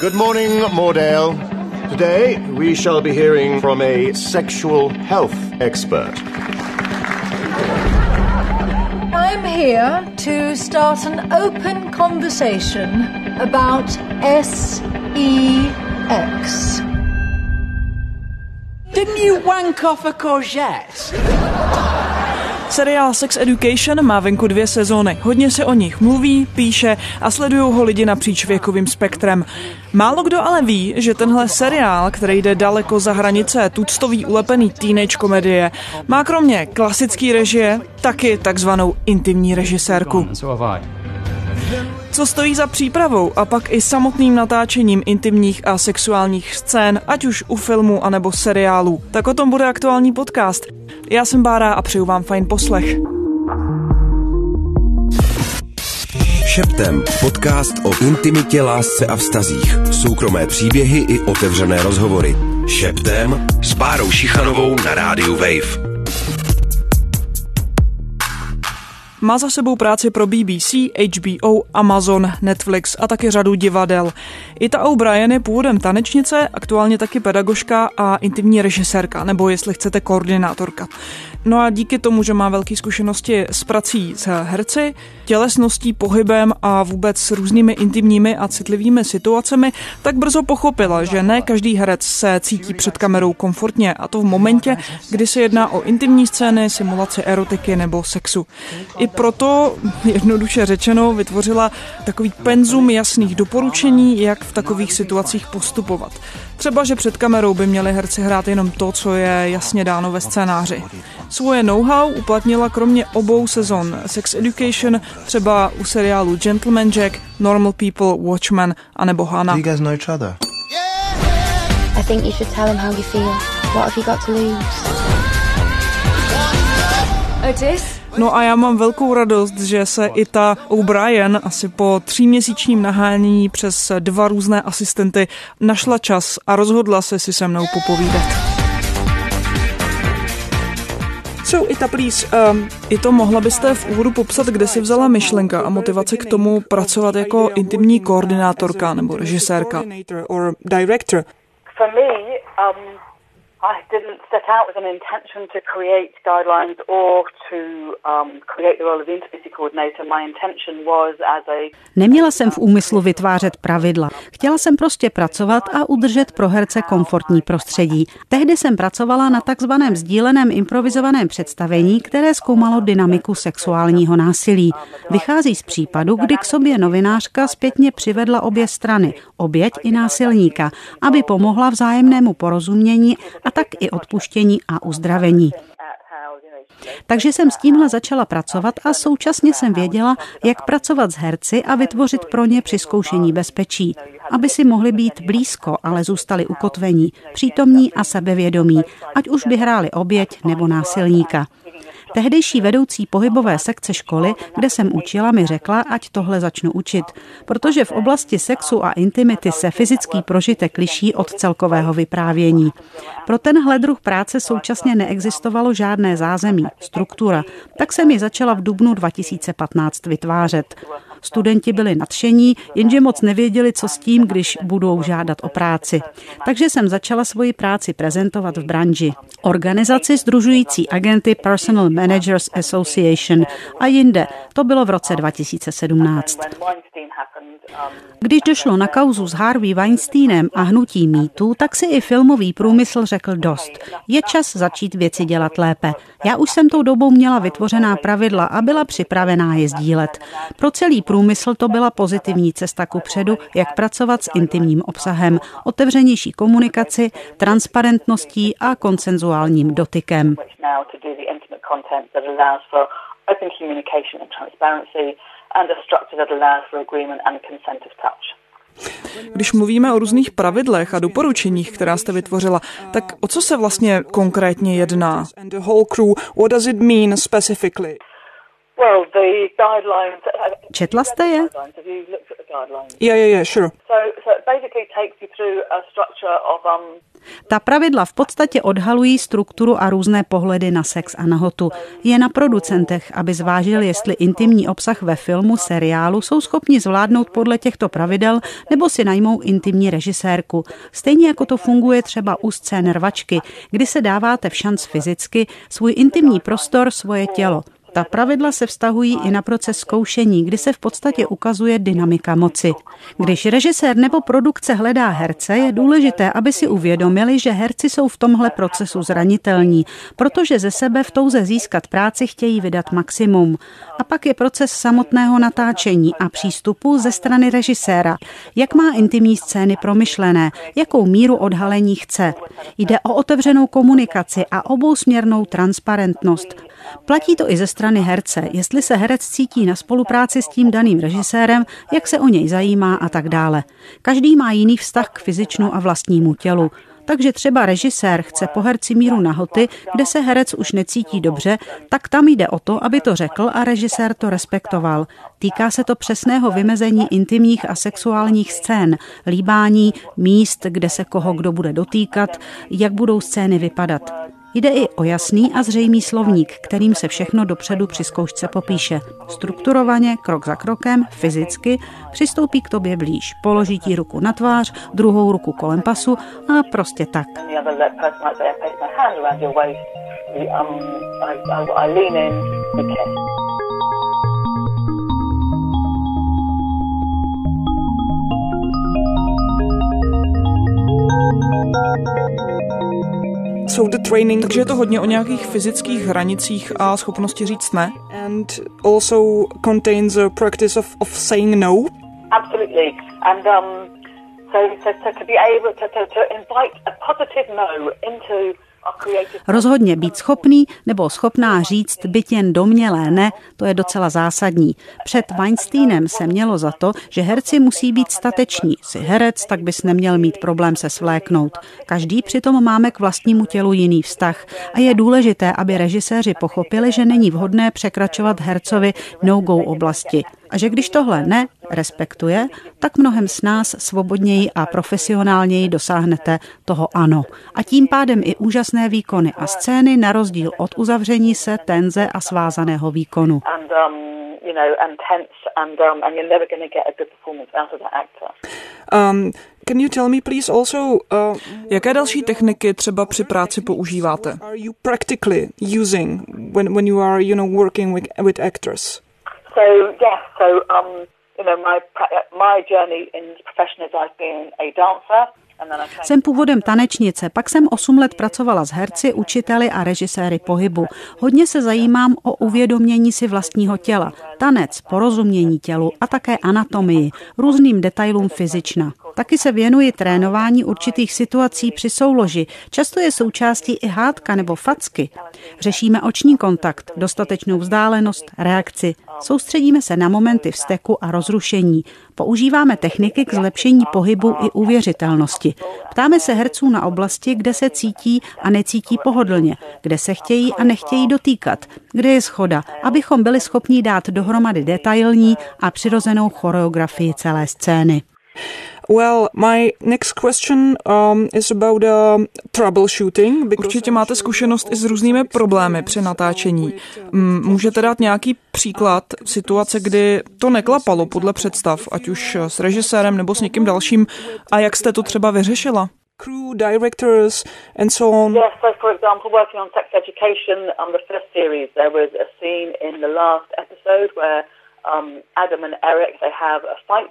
Good morning, Mordale. Today we shall be hearing from a sexual health expert. I'm here to start an open conversation about SEX. Didn't you wank off a courgette? Seriál Sex Education má venku dvě sezóny. Hodně se o nich mluví, píše a sledují ho lidi napříč věkovým spektrem. Málo kdo ale ví, že tenhle seriál, který jde daleko za hranice tuctový ulepený teenage komedie, má kromě klasické režie taky takzvanou intimní režisérku. Co stojí za přípravou a pak i samotným natáčením intimních a sexuálních scén, ať už u filmu anebo seriálu. Tak o tom bude aktuální podcast. Já jsem Bára a přeju vám fajn poslech. Šeptem. Podcast o intimitě, lásce a vztazích. Soukromé příběhy i otevřené rozhovory. Šeptem s Bárou Šichanovou na rádiu Wave. Má za sebou práci pro BBC, HBO, Amazon, Netflix a taky řadu divadel. I ta O'Brien je původem tanečnice, aktuálně taky pedagožka a intimní režisérka, nebo jestli chcete koordinátorka. No a díky tomu, že má velké zkušenosti s prací s herci, tělesností, pohybem a vůbec s různými intimními a citlivými situacemi, tak brzo pochopila, že ne každý herec se cítí před kamerou komfortně a to v momentě, kdy se jedná o intimní scény, simulaci erotiky nebo sexu. I proto, jednoduše řečeno, vytvořila takový penzum jasných doporučení, jak v takových situacích postupovat. Třeba, že před kamerou by měli herci hrát jenom to, co je jasně dáno ve scénáři. Svoje know-how uplatnila kromě obou sezon Sex Education třeba u seriálu Gentleman Jack, Normal People, Watchmen a nebo other? I think you should tell him how you feel. What have you got to lose? Otis? No a já mám velkou radost, že se i ta O'Brien asi po tříměsíčním nahání přes dva různé asistenty našla čas a rozhodla se si se mnou popovídat. So, Ita, please, um, i to mohla byste v úvodu popsat, kde si vzala myšlenka a motivace k tomu pracovat jako intimní koordinátorka nebo režisérka? For me, um, I didn't set out with an intention to create guidelines or to um, create the role of the intimacy coordinator. My intention was as a Neměla jsem v úmyslu vytvářet pravidla. Chtěla jsem prostě pracovat a udržet pro herce komfortní prostředí. Tehdy jsem pracovala na takzvaném sdíleném improvizovaném představení, které zkoumalo dynamiku sexuálního násilí. Vychází z případu, kdy k sobě novinářka zpětně přivedla obě strany, oběť i násilníka, aby pomohla vzájemnému porozumění a tak i odpuštění a uzdravení. Takže jsem s tímhle začala pracovat a současně jsem věděla, jak pracovat s herci a vytvořit pro ně při zkoušení bezpečí, aby si mohli být blízko, ale zůstali ukotvení, přítomní a sebevědomí, ať už by hráli oběť nebo násilníka. Tehdejší vedoucí pohybové sekce školy, kde jsem učila, mi řekla, ať tohle začnu učit, protože v oblasti sexu a intimity se fyzický prožitek liší od celkového vyprávění. Pro tenhle druh práce současně neexistovalo žádné zázemí, struktura, tak jsem ji začala v dubnu 2015 vytvářet. Studenti byli nadšení, jenže moc nevěděli, co s tím, když budou žádat o práci. Takže jsem začala svoji práci prezentovat v branži. Organizaci združující agenty Personal Managers Association a jinde. To bylo v roce 2017. Když došlo na kauzu s Harvey Weinsteinem a hnutí mýtu, tak si i filmový průmysl řekl dost. Je čas začít věci dělat lépe. Já už jsem tou dobou měla vytvořená pravidla a byla připravená je sdílet. Pro celý průmysl to byla pozitivní cesta ku předu, jak pracovat s intimním obsahem, otevřenější komunikaci, transparentností a konsenzuálním dotykem. Když mluvíme o různých pravidlech a doporučeních, která jste vytvořila, tak o co se vlastně konkrétně jedná? Četla jste je? Yeah, yeah, yeah, sure. So, so basic basically takes you through a structure of um, ta pravidla v podstatě odhalují strukturu a různé pohledy na sex a nahotu. Je na producentech, aby zvážili, jestli intimní obsah ve filmu, seriálu jsou schopni zvládnout podle těchto pravidel nebo si najmou intimní režisérku. Stejně jako to funguje třeba u scén rvačky, kdy se dáváte v šanc fyzicky svůj intimní prostor, svoje tělo. Ta pravidla se vztahují i na proces zkoušení, kdy se v podstatě ukazuje dynamika moci. Když režisér nebo produkce hledá herce, je důležité, aby si uvědomili, že herci jsou v tomhle procesu zranitelní, protože ze sebe v touze získat práci chtějí vydat maximum. A pak je proces samotného natáčení a přístupu ze strany režiséra. Jak má intimní scény promyšlené, jakou míru odhalení chce. Jde o otevřenou komunikaci a obousměrnou transparentnost. Platí to i ze strany herce, jestli se herec cítí na spolupráci s tím daným režisérem, jak se o něj zajímá a tak dále. Každý má jiný vztah k fyzičnu a vlastnímu tělu. Takže třeba režisér chce po herci míru nahoty, kde se herec už necítí dobře, tak tam jde o to, aby to řekl a režisér to respektoval. Týká se to přesného vymezení intimních a sexuálních scén, líbání, míst, kde se koho kdo bude dotýkat, jak budou scény vypadat. Jde i o jasný a zřejmý slovník, kterým se všechno dopředu při zkoušce popíše. Strukturovaně, krok za krokem, fyzicky, přistoupí k tobě blíž, položí ti ruku na tvář, druhou ruku kolem pasu a prostě tak. So the training, takže je to hodně o nějakých fyzických hranicích a schopnosti říct ne. And also contains a practice of, of saying no. Absolutely. And um, so, so, so to be able to, to, to invite a positive no into Rozhodně být schopný nebo schopná říct byt jen domnělé ne, to je docela zásadní. Před Weinsteinem se mělo za to, že herci musí být stateční. Jsi herec, tak bys neměl mít problém se svléknout. Každý přitom máme k vlastnímu tělu jiný vztah a je důležité, aby režiséři pochopili, že není vhodné překračovat hercovi no-go oblasti a že když tohle ne respektuje, tak mnohem s nás svobodněji a profesionálněji dosáhnete toho ano. A tím pádem i úžasné výkony a scény na rozdíl od uzavření se tenze a svázaného výkonu. Um, Can you tell me please also, uh, jaké další techniky třeba při práci používáte? Are you practically using when, when you are, you know, working with, with actors? So yes, so um, you know, my my journey in profession is I've been a dancer. Jsem původem tanečnice, pak jsem 8 let pracovala s herci, učiteli a režiséry pohybu. Hodně se zajímám o uvědomění si vlastního těla, tanec, porozumění tělu a také anatomii, různým detailům fyzična. Taky se věnuji trénování určitých situací při souloži. Často je součástí i hádka nebo facky. Řešíme oční kontakt, dostatečnou vzdálenost, reakci. Soustředíme se na momenty vzteku a rozrušení. Používáme techniky k zlepšení pohybu i uvěřitelnosti. Ptáme se herců na oblasti, kde se cítí a necítí pohodlně, kde se chtějí a nechtějí dotýkat, kde je schoda, abychom byli schopni dát dohromady detailní a přirozenou choreografii celé scény. Well, my next question um, is about uh, troubleshooting. Určitě máte zkušenost i s různými problémy při natáčení. Můžete dát nějaký příklad situace, kdy to neklapalo podle představ, ať už s režisérem nebo s někým dalším, a jak jste to třeba vyřešila? crew, directors, and so on? Yes, so for example, working on sex education on the first series, there was a scene in the last episode where um, Adam and Eric, they have a fight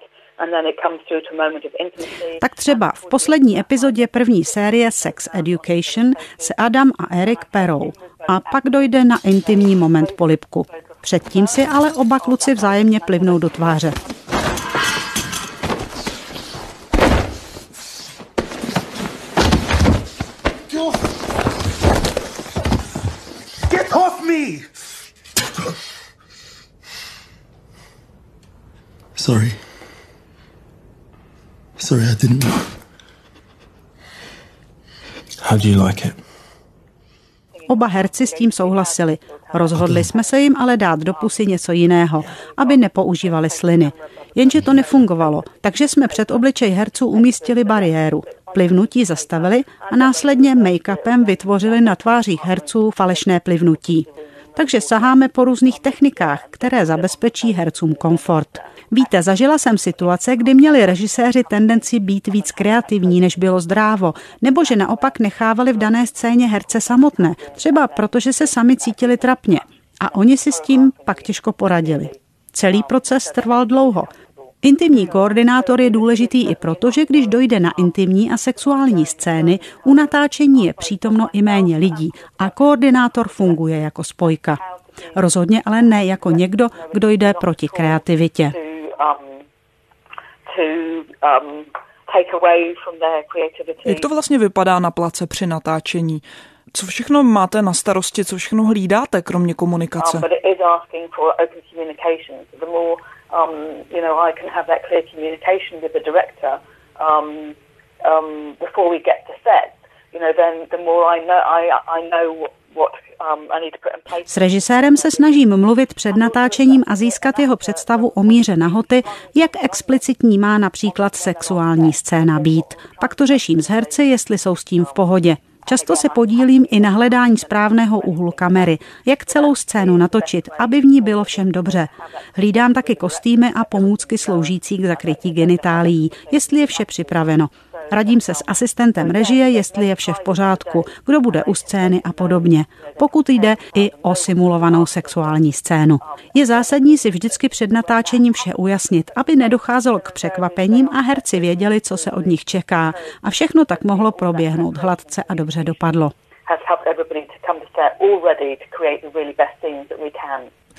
tak třeba v poslední epizodě první série Sex Education se Adam a Eric perou a pak dojde na intimní moment polipku. Předtím si ale oba kluci vzájemně plivnou do tváře. Get off me! Sorry. Sorry, I didn't. How do you like it? Oba herci s tím souhlasili. Rozhodli jsme se jim ale dát do pusy něco jiného, aby nepoužívali sliny. Jenže to nefungovalo, takže jsme před obličej herců umístili bariéru. Plivnutí zastavili a následně make-upem vytvořili na tvářích herců falešné plivnutí. Takže saháme po různých technikách, které zabezpečí hercům komfort. Víte, zažila jsem situace, kdy měli režiséři tendenci být víc kreativní, než bylo zdrávo, nebo že naopak nechávali v dané scéně herce samotné, třeba protože se sami cítili trapně. A oni si s tím pak těžko poradili. Celý proces trval dlouho. Intimní koordinátor je důležitý i proto, že když dojde na intimní a sexuální scény, u natáčení je přítomno i méně lidí a koordinátor funguje jako spojka. Rozhodně ale ne jako někdo, kdo jde proti kreativitě. Jak to vlastně vypadá na place při natáčení? Co všechno máte na starosti, co všechno hlídáte, kromě komunikace? Um, you know, I can have that clear communication with the director um, um, before we get to set. You know, then the more I know, I, I know what um, s režisérem se snažím mluvit před natáčením a získat jeho představu o míře nahoty, jak explicitní má například sexuální scéna být. Pak to řeším s herci, jestli jsou s tím v pohodě. Často se podílím i na hledání správného úhlu kamery, jak celou scénu natočit, aby v ní bylo všem dobře. Hlídám taky kostýmy a pomůcky sloužící k zakrytí genitálií, jestli je vše připraveno. Radím se s asistentem režie, jestli je vše v pořádku, kdo bude u scény a podobně, pokud jde i o simulovanou sexuální scénu. Je zásadní si vždycky před natáčením vše ujasnit, aby nedocházelo k překvapením a herci věděli, co se od nich čeká a všechno tak mohlo proběhnout hladce a dobře dopadlo.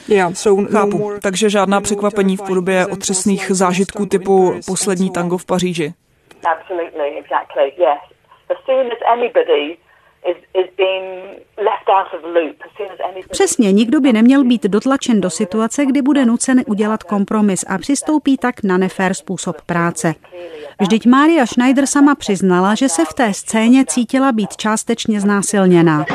Já chápu. Takže žádná překvapení v podobě otřesných zážitků typu poslední tango v Paříži. Absolutely, exactly, yes. As soon as anybody Přesně, nikdo by neměl být dotlačen do situace, kdy bude nucen udělat kompromis a přistoupí tak na nefér způsob práce. Vždyť Mária Schneider sama přiznala, že se v té scéně cítila být částečně znásilněná.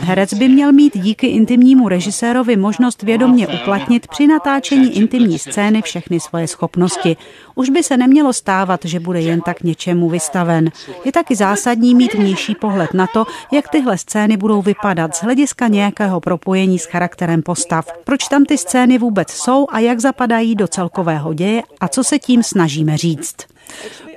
Herec by měl mít díky intimnímu režisérovi možnost vědomně uplatnit při natáčení intimní scény všechny svoje schopnosti. Už by se nemělo stávat, že bude jen tak něčemu vystaven. Je taky zásadní mít vnější pohled na to, jak tyhle scény budou vypadat z hlediska nějakého propojení s charakterem postav. Proč tam ty scény vůbec jsou a jak zapadají do celkového děje a co se tím snažíme říct.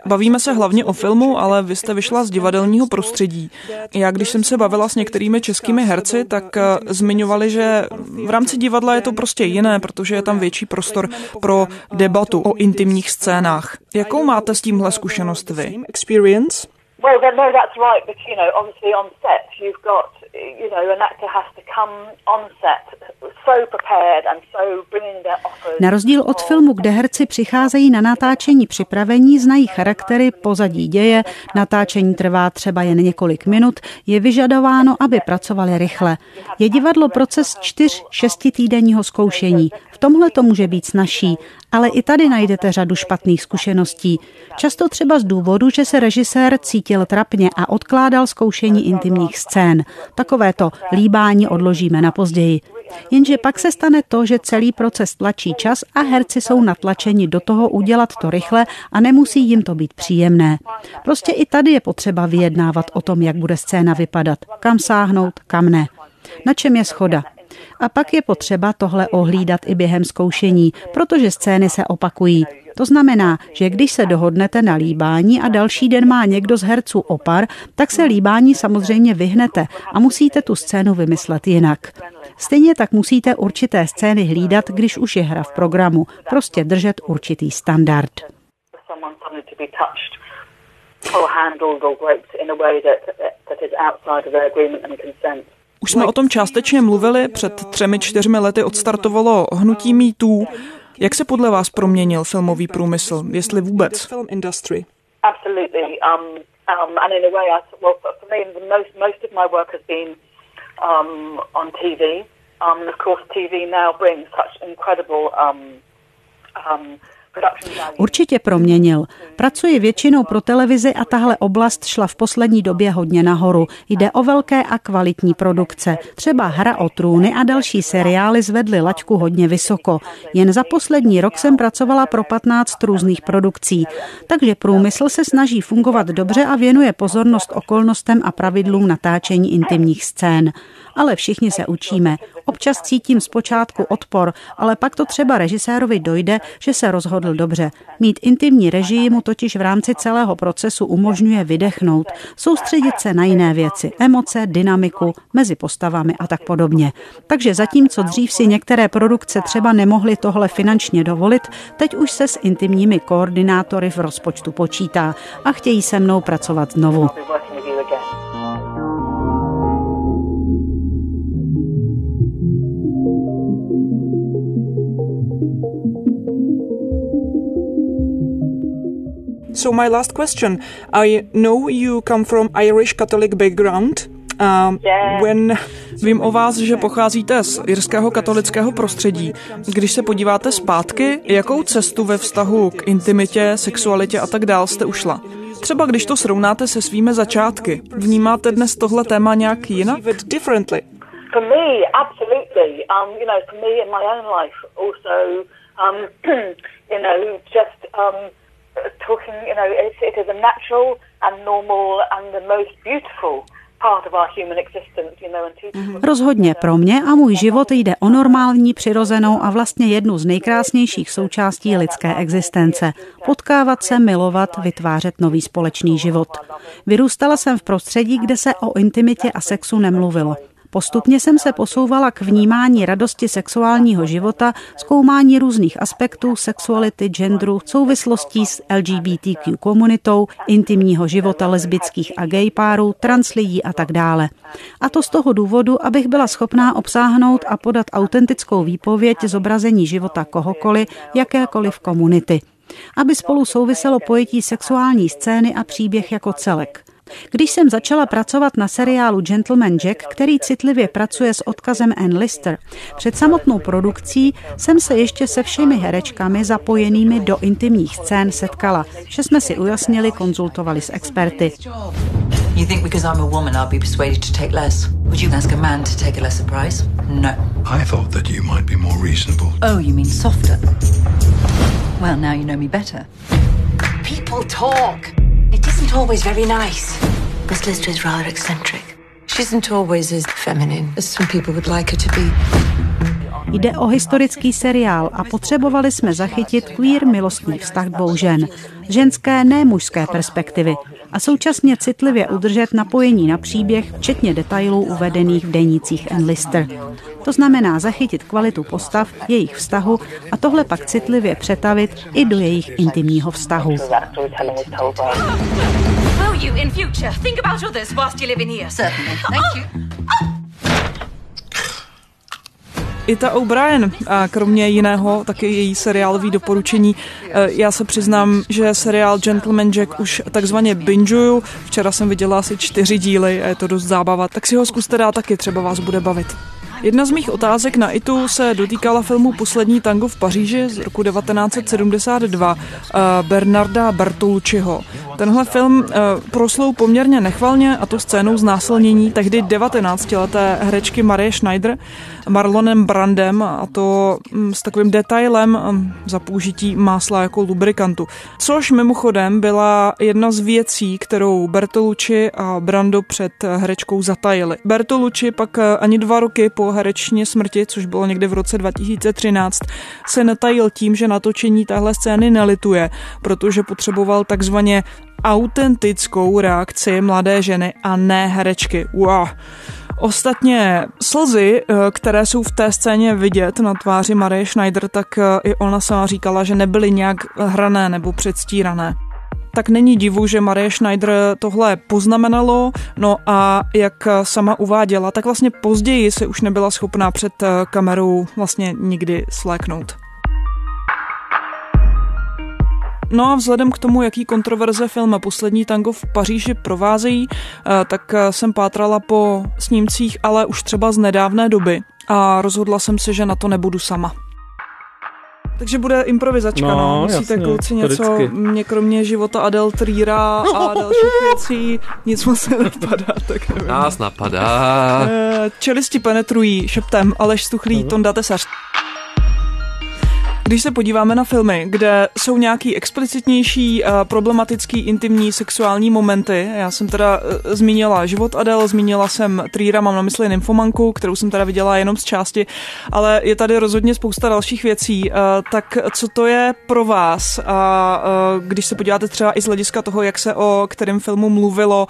Bavíme se hlavně o filmu, ale vy jste vyšla z divadelního prostředí. Já, když jsem se bavila s některými českými herci, tak eh, zmiňovali, že v rámci divadla je to prostě jiné, protože je tam větší prostor pro debatu o intimních scénách. Jakou máte s tímhle zkušenost vy? Experience? Well, no, that's right, but you know, obviously on set you've got you know, an actor has to come on set so prepared and so bringing their offers. Na rozdíl od filmu, kde herci přicházejí na natáčení připravení, znají charaktery, pozadí děje, natáčení trvá třeba jen několik minut, je vyžadováno, aby pracovali rychle. Je divadlo proces čtyř šesti týdenního zkoušení. V tomhle to může být snažší, ale i tady najdete řadu špatných zkušeností. Často třeba z důvodu, že se režisér cítil trapně a odkládal zkoušení intimních scén. Takovéto líbání odložíme na později. Jenže pak se stane to, že celý proces tlačí čas a herci jsou natlačeni do toho udělat to rychle a nemusí jim to být příjemné. Prostě i tady je potřeba vyjednávat o tom, jak bude scéna vypadat, kam sáhnout, kam ne. Na čem je schoda? A pak je potřeba tohle ohlídat i během zkoušení, protože scény se opakují. To znamená, že když se dohodnete na líbání a další den má někdo z herců opar, tak se líbání samozřejmě vyhnete a musíte tu scénu vymyslet jinak. Stejně tak musíte určité scény hlídat, když už je hra v programu. Prostě držet určitý standard. or handled or groped in a way that, that is outside of their agreement and consent. Už jsme o tom částečně mluvili, před třemi, čtyřmi lety odstartovalo hnutí MeToo. Jak se podle vás proměnil filmový průmysl, jestli vůbec? Určitě proměnil. Pracuji většinou pro televizi a tahle oblast šla v poslední době hodně nahoru. Jde o velké a kvalitní produkce. Třeba Hra o trůny a další seriály zvedly laťku hodně vysoko. Jen za poslední rok jsem pracovala pro 15 různých produkcí. Takže průmysl se snaží fungovat dobře a věnuje pozornost okolnostem a pravidlům natáčení intimních scén ale všichni se učíme. Občas cítím zpočátku odpor, ale pak to třeba režisérovi dojde, že se rozhodl dobře. Mít intimní režii mu totiž v rámci celého procesu umožňuje vydechnout, soustředit se na jiné věci, emoce, dynamiku, mezi postavami a tak podobně. Takže zatímco dřív si některé produkce třeba nemohly tohle finančně dovolit, teď už se s intimními koordinátory v rozpočtu počítá a chtějí se mnou pracovat znovu. So my last question. I know you come from Irish Catholic background. Uh, when vím o vás, že pocházíte z irského katolického prostředí. Když se podíváte zpátky, jakou cestu ve vztahu k intimitě, sexualitě a tak dál jste ušla? Třeba když to srovnáte se svými začátky, vnímáte dnes tohle téma nějak jinak? Differently? For me, absolutely. Um, you know, for me in my own life also, um, you know, just um, talking, you know, it, it is a natural and normal and the most beautiful mhm. Rozhodně pro mě a můj život jde o normální, přirozenou a vlastně jednu z nejkrásnějších součástí lidské existence. Potkávat se, milovat, vytvářet nový společný život. Vyrůstala jsem v prostředí, kde se o intimitě a sexu nemluvilo. Postupně jsem se posouvala k vnímání radosti sexuálního života, zkoumání různých aspektů sexuality, genderu, souvislostí s LGBTQ komunitou, intimního života lesbických a gay párů, trans lidí a tak dále. A to z toho důvodu, abych byla schopná obsáhnout a podat autentickou výpověď zobrazení života kohokoliv, jakékoliv komunity aby spolu souviselo pojetí sexuální scény a příběh jako celek. Když jsem začala pracovat na seriálu Gentleman Jack, který citlivě pracuje s odkazem Ann Lister, před samotnou produkcí jsem se ještě se všemi herečkami zapojenými do intimních scén setkala, že jsme si ujasnili, konzultovali s experty. You think because I'm a woman I'll be persuaded to take less? Would you ask a man to take a lesser price? No. I thought that you might be more reasonable. Oh, you mean softer? Well, now you know me better. People talk. Isn't always very nice. Miss Lister is rather eccentric. She isn't always as feminine as some people would like her to be. Jde o historický seriál a potřebovali jsme zachytit queer milostný vztah dvou žen. Ženské, ne mužské perspektivy a současně citlivě udržet napojení na příběh, včetně detailů uvedených v denících Enlister. To znamená zachytit kvalitu postav, jejich vztahu a tohle pak citlivě přetavit i do jejich intimního vztahu. Ita O'Brien a kromě jiného taky její seriálový doporučení. E, já se přiznám, že seriál Gentleman Jack už takzvaně binžuju. Včera jsem viděla asi čtyři díly a je to dost zábava, tak si ho zkuste dát taky, třeba vás bude bavit. Jedna z mých otázek na ITU se dotýkala filmu Poslední tango v Paříži z roku 1972 eh, Bernarda Bertolucciho. Tenhle film eh, proslou poměrně nechvalně a to scénou znásilnění tehdy 19-leté herečky Marie Schneider Marlonem Brandem a to mm, s takovým detailem mm, za použití másla jako lubrikantu. Což mimochodem byla jedna z věcí, kterou Bertolucci a Brando před herečkou zatajili. Bertolucci pak eh, ani dva roky po herečně smrti, což bylo někdy v roce 2013, se netajil tím, že natočení téhle scény nelituje, protože potřeboval takzvaně autentickou reakci mladé ženy a ne herečky. Wow. Ostatně slzy, eh, které jsou v té scéně vidět na tváři Marie Schneider, tak eh, i ona sama říkala, že nebyly nějak hrané nebo předstírané tak není divu, že Marie Schneider tohle poznamenalo, no a jak sama uváděla, tak vlastně později se už nebyla schopná před eh, kamerou vlastně nikdy sléknout. No a vzhledem k tomu, jaký kontroverze film Poslední tango v Paříži provázejí, eh, tak eh, jsem pátrala po snímcích, ale už třeba z nedávné doby a rozhodla jsem se, že na to nebudu sama. Takže bude improvizačka, no, No, Musíte jasně, kluci něco, vždycky. mě kromě života Adel Trýra a dalších věcí, nic moc se nenapadá, tak nevím. Nás napadá. Eh, Čelisti penetrují šeptem Aleš Stuchlý, Tonda Tesař. Když se podíváme na filmy, kde jsou nějaký explicitnější, eh, problematický, intimní, sexuální momenty, já jsem teda eh, zmínila Život Adel, zmínila jsem Trýra, mám na mysli Nymfomanku, kterou jsem teda viděla jenom z části, ale je tady rozhodně spousta dalších věcí. eh, Tak co to je pro vás? A když se podíváte třeba i z hlediska toho, jak se o kterém filmu mluvilo,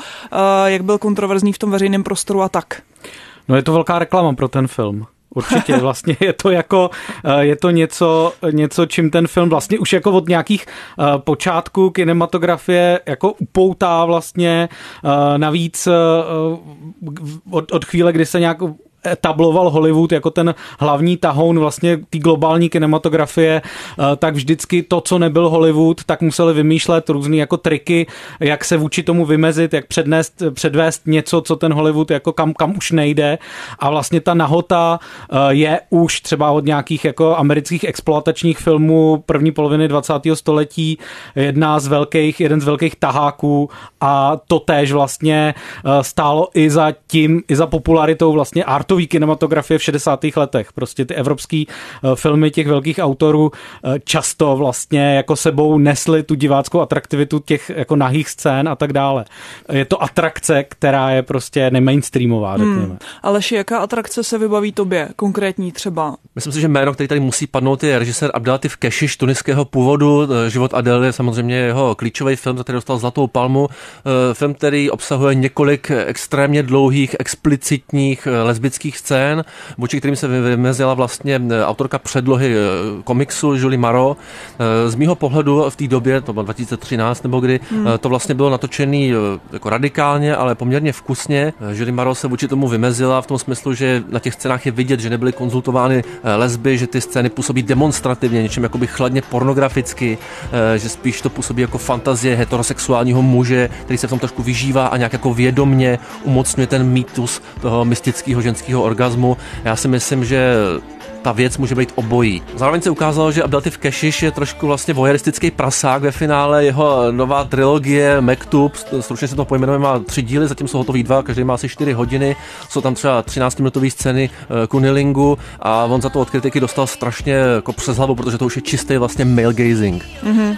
jak byl kontroverzní v tom veřejném prostoru a tak. No je to velká reklama pro ten film. Určitě, vlastně je to jako, eh, je to něco, něco, čím ten film vlastně už jako od nějakých eh, počátků kinematografie jako upoutá vlastně, eh, navíc od, od chvíle, kdy se nějak etabloval Hollywood jako ten hlavní tahoun vlastně té globální kinematografie, eh, tak vždycky to, co nebyl Hollywood, tak museli vymýšlet různé jako triky, jak se vůči tomu vymezit, jak přednést, předvést něco, co ten Hollywood jako kam, kam už nejde a vlastně ta nahota eh, je už třeba od nějakých jako amerických exploatačních filmů první poloviny 20. století jedna z velkých, jeden z velkých taháků a to též vlastně eh, stálo i za tím, i za popularitou vlastně artové kinematografie v 60. letech. Prostě ty evropský eh, filmy těch velkých autorů eh, často vlastně jako sebou nesly tu diváckou atraktivitu těch jako nahých scén a tak dále. Je to atrakce, která je prostě nemainstreamová, řekněme. Hmm. Aleši, jaká atrakce se vybaví tobě, konkrétní třeba? Myslím si, že jméno, který tady musí padnout, je režisér Abdelatif Kešiš, tuniského původu. Život Adel je samozřejmě jeho klíčový film, za který dostal Zlatou palmu. Eh, Film, který obsahuje několik extrémně dlouhých, explicitních eh, lesbických scén, vůči kterým se vymezila vlastně eh, autorka předlohy eh, komiksu Julie Maro. Eh, Z mýho pohledu v té době, to bylo 2013 nebo kdy, Hmm. to vlastně bylo natočený jako radikálně, ale poměrně vkusně. Julie Maro se vůči tomu vymezila v tom smyslu, že na těch scénách je vidět, že nebyly konzultovány lesby, že ty scény působí demonstrativně, něčím jakoby chladně pornograficky, že spíš to působí jako fantazie heterosexuálního muže, který se v tom trošku vyžívá a nějak jako vědomně umocňuje ten mýtus toho mystického ženského orgazmu. Já si myslím, že ta věc může být obojí. Zároveň se ukázalo, že Abdelatif Kešiš je trošku vlastně voyeristický prasák ve finále. Jeho nová trilogie Mektub, stručně se to pojmenuje, má tři díly, zatím jsou hotový dva, každý má asi čtyři hodiny. Jsou tam třeba 13-minutové scény eh, kunilingu a on za to od kritiky dostal strašně jako přes hlavu, protože to už je čistý vlastně male gazing. Mhm.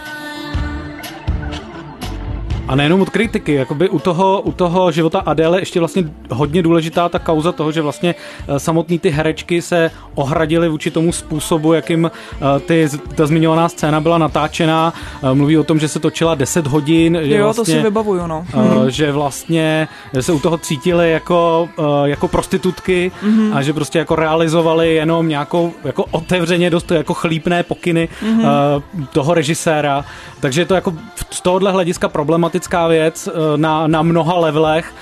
A nejenom od kritiky, jakoby u toho, u toho života Adéle ještě vlastně hodně důležitá ta kauza toho, že vlastně eh, samotný ty herečky se ohradily vůči tomu způsobu, jakým eh, ty, ta zmiňovaná scéna byla natáčená. Eh, Mluví o tom, že se točila 10 hodin. Že Jo, vlastně, to si vybavuju, no. eh, Že vlastně se u toho cítili jako, jako prostitutky Mhm. a že prostě jako realizovali jenom nějakou jako otevřeně dost jako chlípné pokyny Mhm. eh, toho režiséra. Takže je to jako z tohohle hlediska problematická věc eh, na, na mnoha levelech.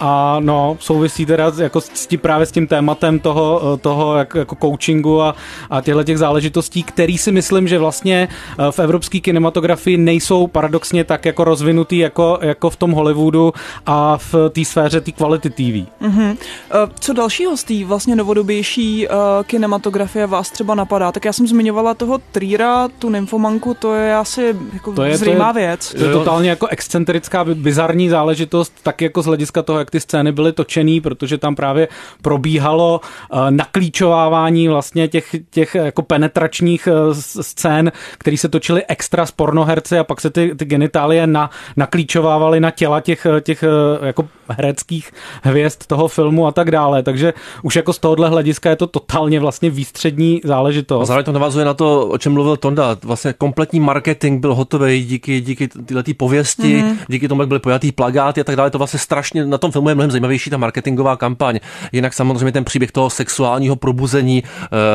A no, souvisí teda s- jako s tím, právě s tím tématem toho, eh, toho jak, jako coachingu a, a těchto těch záležitostí, který si myslím, že vlastně eh, v evropské kinematografii nejsou paradoxně tak jako rozvinutý jako, jako v tom Hollywoodu a v té sféře té quality TV. Mhm. Eh, Co dalšího z té vlastně novodobější uh, kinematografie vás třeba napadá? Tak já jsem zmiňovala toho Trýra, tu nymfomanku, to je asi jako To je, zřejmá to je, věc. To je totálně jako excentrická, bi- bizarní záležitost, tak jako z hlediska toho, jak ty scény byly točený, protože tam právě probíhalo uh, naklíčovávání vlastně těch, těch jako penetračních uh, scén, které se točily extra s pornoherci a pak se ty, ty genitálie na, naklíčovávaly na těla těch, eh, těch eh, jako hereckých hvězd toho filmu a tak dále. Takže už jako z tohohle hlediska je to totálně vlastně výstřední A záležitost. zároveň to navazuje na to, o čem mluvil Tonda. Vlastně kompletní marketing byl hotový díky, díky tyhle pověsti, Mhm. mm-hmm. díky tomu, jak byly pojatý plagáty a tak dále. To vlastně strašně na tom filmu je mnohem zajímavější ta marketingová kampaň. Jinak samozřejmě ten příběh toho sexuálního probuzení uh,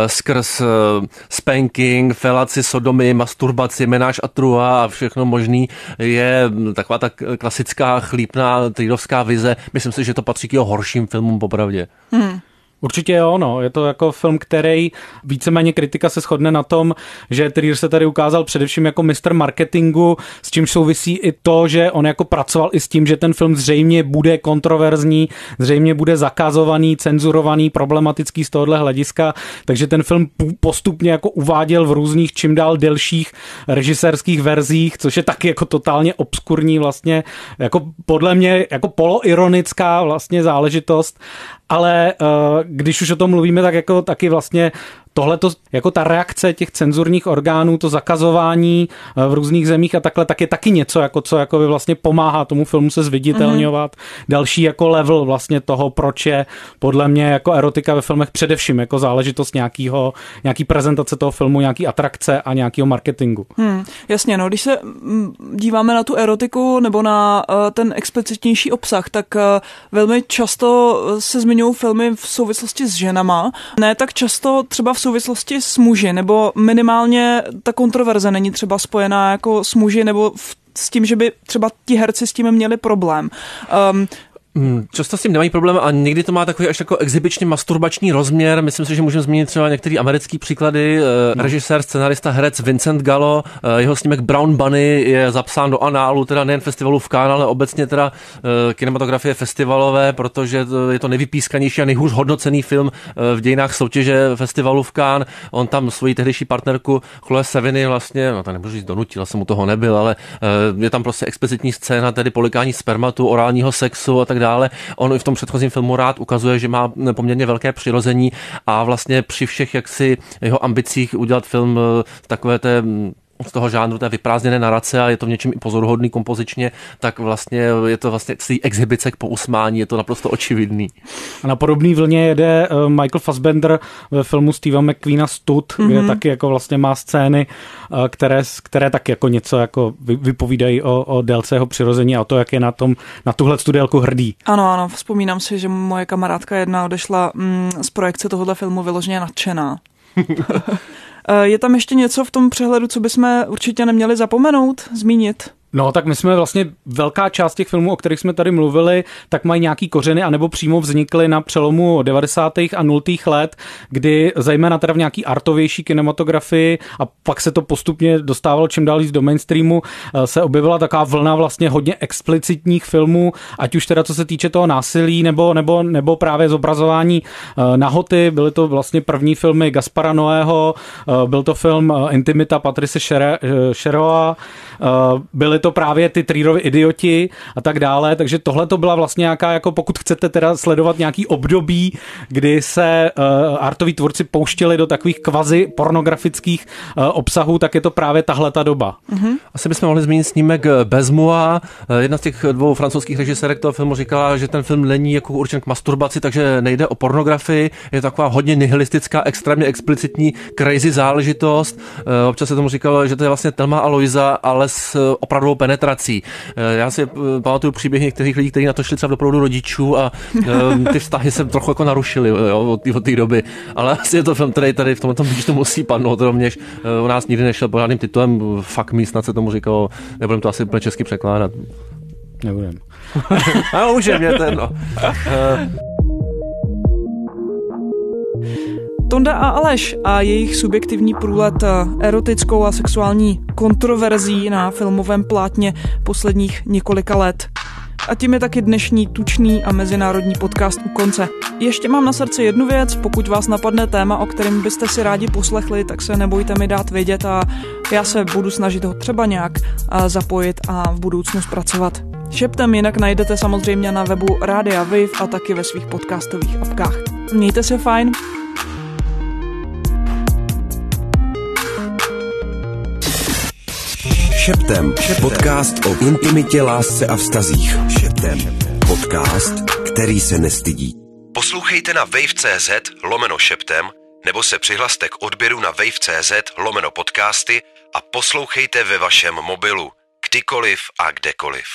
skrz uh, spanking, felaci, sodomy, masturbaci, menáž a trua a všechno možný je taková ta klasická chlípná trýdovská vize. Myslím si, že to patří k jeho horším filmům popravdě. Hmm. Určitě jo, no. Je to jako film, který víceméně kritika se shodne na tom, že Trier se tady ukázal především jako mistr marketingu, s čím souvisí i to, že on jako pracoval i s tím, že ten film zřejmě bude kontroverzní, zřejmě bude zakazovaný, cenzurovaný, problematický z tohohle hlediska, takže ten film postupně jako uváděl v různých čím dál delších režisérských verzích, což je taky jako totálně obskurní vlastně, jako podle mě jako poloironická vlastně záležitost ale uh, když už o tom mluvíme, tak jako taky vlastně tohle to, jako ta reakce těch cenzurních orgánů, to zakazování eh, v různých zemích a takhle, tak je taky něco, jako co jako by vlastně pomáhá tomu filmu se zviditelňovat. Mm-hmm. Další jako level vlastně toho, proč je podle mě jako erotika ve filmech především jako záležitost nějakýho, nějaký prezentace toho filmu, nějaký atrakce a nějakého marketingu. Hmm, jasně, no, když se mm, díváme na tu erotiku nebo na uh, ten explicitnější obsah, tak uh, velmi často se zmiňují filmy v souvislosti s ženama, ne tak často třeba v souvislosti s muži, nebo minimálně ta kontroverze není třeba spojená jako s muži, nebo v s tím, že by třeba ti herci s tím měli problém. Um, často s tím nemají problém a někdy to má takový až jako exibičně masturbační rozměr. Myslím si, že můžeme zmínit třeba některé americké příklady. No. Režisér, scenarista, herec Vincent Gallo, eh, jeho snímek Brown Bunny je zapsán do análu, teda nejen festivalu v Cannes, ale obecně teda eh, kinematografie festivalové, protože je to nevypískanější a nejhůř hodnocený film v dějinách soutěže festivalu v Cannes. On tam svoji tehdejší partnerku Chloe Seviny vlastně, no to nemůžu říct donutil, jsem mu toho nebyl, ale je tam prostě explicitní scéna, tedy polikání spermatu, orálního sexu a tak dále dále. On i v tom předchozím filmu rád ukazuje, že má poměrně velké přirození a vlastně při všech jaksi jeho ambicích udělat film eh, takové té mm, z toho žánru té vyprázdněné narace a je to v něčem i pozoruhodný kompozičně, tak vlastně je to vlastně celý exhibice k pousmání, je to naprosto očividný. A na podobný vlně jede eh, Michael Fassbender ve filmu Steva McQueena Stud, mm-hmm. kde mhm. taky jako vlastně má scény, eh, které, které tak jako něco jako vypovídají o, o délce jeho přirození a o to, jak je na tom, na tuhle tu délku hrdý. Ano, ano, vzpomínám si, že moje kamarádka jedna odešla mm, z projekce tohohle filmu vyloženě nadšená. Eh, je tam ještě něco v tom přehledu, co bychom určitě neměli zapomenout, zmínit? No, tak my jsme vlastně velká část těch filmů, o kterých jsme tady mluvili, tak mají nějaký kořeny, anebo přímo vznikly na přelomu 90. a 0. let, kdy zejména teda v nějaký artovější kinematografii a pak se to postupně dostávalo čím dál do mainstreamu, eh, se objevila taková vlna vlastně hodně explicitních filmů, ať už teda co se týče toho násilí, nebo, nebo, nebo právě zobrazování eh, nahoty. Byly to vlastně první filmy Gaspara Noého, eh, byl to film Intimita Patrice Sheroa, byly to právě ty Trierovi idioti a tak dále, takže tohle to byla vlastně nějaká, jako pokud chcete teda sledovat nějaký období, kdy se uh, artoví tvůrci pouštěli do takových kvazi pornografických uh, obsahů, tak je to právě tahle ta doba. Mm-hmm. Asi bychom mohli zmínit snímek Bezmua. Jedna z těch dvou francouzských režisérek toho filmu říkala, že ten film není jako určen k masturbaci, takže nejde o pornografii, je to taková hodně nihilistická, extrémně explicitní, crazy záležitost. Občas se tomu říkalo, že to je vlastně Telma a Loiza, ale s opravdu opravdovou penetrací. Eh, já si eh, pamatuju příběhy některých lidí, kteří na to šli třeba do doprovodu rodičů a eh, ty vztahy se trochu jako narušily od, od té doby. Ale asi je to film, který tady v tomto to musí padnout. Rovněž u nás nikdy nešel pořádným titulem Fuck me, snad se tomu říkalo, nebudem to asi úplně česky překládat. Nebudem. no, může ten, no. Tonda a Aleš a jejich subjektivní průlet eh, erotickou a sexuální kontroverzí na filmovém plátně posledních několika let. A tím je taky dnešní tučný a mezinárodní podcast u konce. Ještě mám na srdci jednu věc, pokud vás napadne téma, o kterém byste si rádi poslechli, tak se nebojte mi dát vědět a já se budu snažit ho třeba nějak eh, zapojit a v budoucnu zpracovat. Šeptem jinak najdete samozřejmě na webu Rádia Wave a taky ve svých podcastových apkách. Mějte se fajn, Šeptem. Podcast o intimitě, lásce a vztazích. Šeptem. Podcast, který se nestydí. Poslouchejte na wave.cz lomeno šeptem nebo se přihlaste k odběru na wave.cz lomeno podcasty a poslouchejte ve vašem mobilu, kdykoliv a kdekoliv.